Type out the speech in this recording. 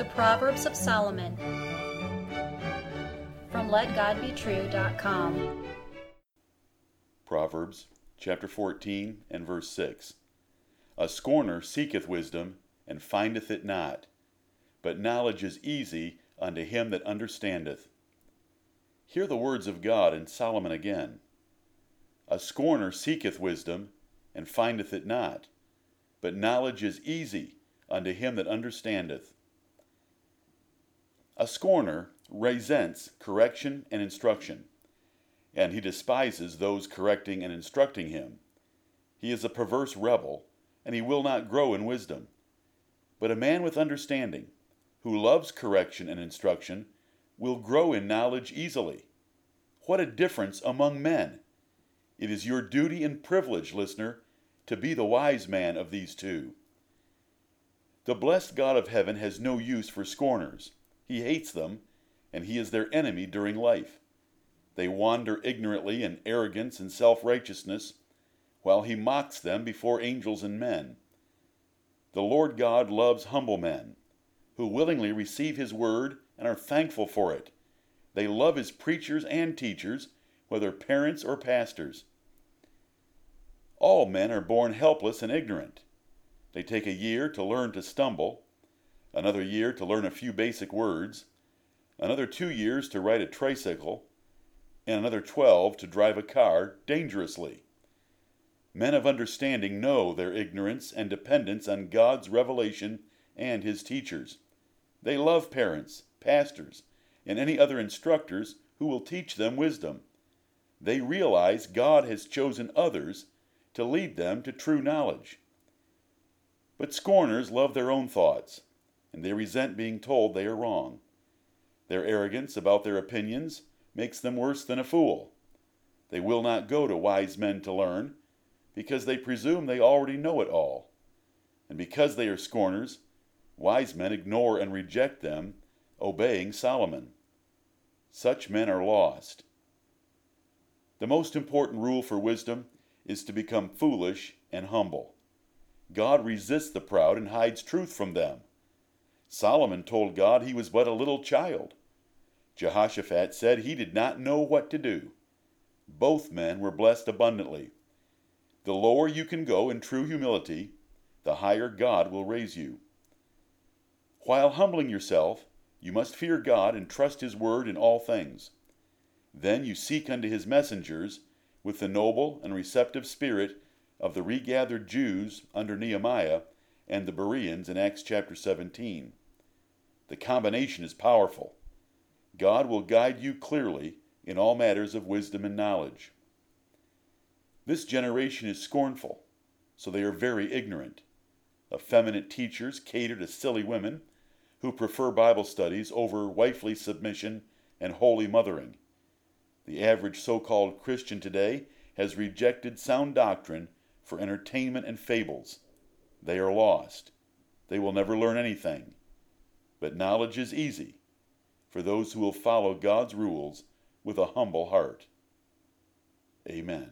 The Proverbs of Solomon from LetGodBetrue.com. Proverbs chapter 14 and verse 6. A scorner seeketh wisdom, and findeth it not, but knowledge is easy unto him that understandeth. Hear the words of God in Solomon again. A scorner seeketh wisdom, and findeth it not, but knowledge is easy unto him that understandeth. A scorner resents correction and instruction, and he despises those correcting and instructing him. He is a perverse rebel, and he will not grow in wisdom. But a man with understanding, who loves correction and instruction, will grow in knowledge easily. What a difference among men! It is your duty and privilege, listener, to be the wise man of these two. The blessed God of heaven has no use for scorners. He hates them, and he is their enemy during life. They wander ignorantly in arrogance and self righteousness, while he mocks them before angels and men. The Lord God loves humble men, who willingly receive his word and are thankful for it. They love his preachers and teachers, whether parents or pastors. All men are born helpless and ignorant. They take a year to learn to stumble, another year to learn a few basic words, another two years to ride a tricycle, and another twelve to drive a car dangerously. Men of understanding know their ignorance and dependence on God's revelation and His teachers. They love parents, pastors, and any other instructors who will teach them wisdom. They realize God has chosen others to lead them to true knowledge. But scorners love their own thoughts, and they resent being told they are wrong. Their arrogance about their opinions makes them worse than a fool. They will not go to wise men to learn, because they presume they already know it all. And because they are scorners, wise men ignore and reject them, obeying Solomon. Such men are lost. The most important rule for wisdom is to become foolish and humble. God resists the proud and hides truth from them. Solomon told God he was but a little child. Jehoshaphat said he did not know what to do. Both men were blessed abundantly. The lower you can go in true humility, the higher God will raise you. While humbling yourself, you must fear God and trust His word in all things. Then you seek unto His messengers with the noble and receptive spirit of the regathered Jews under Nehemiah and the Bereans in Acts chapter 17. The combination is powerful. God will guide you clearly in all matters of wisdom and knowledge. This generation is scornful, so they are very ignorant. Effeminate teachers cater to silly women who prefer Bible studies over wifely submission and holy mothering. The average so called Christian today has rejected sound doctrine for entertainment and fables. They are lost. They will never learn anything. But knowledge is easy for those who will follow God's rules with a humble heart. Amen.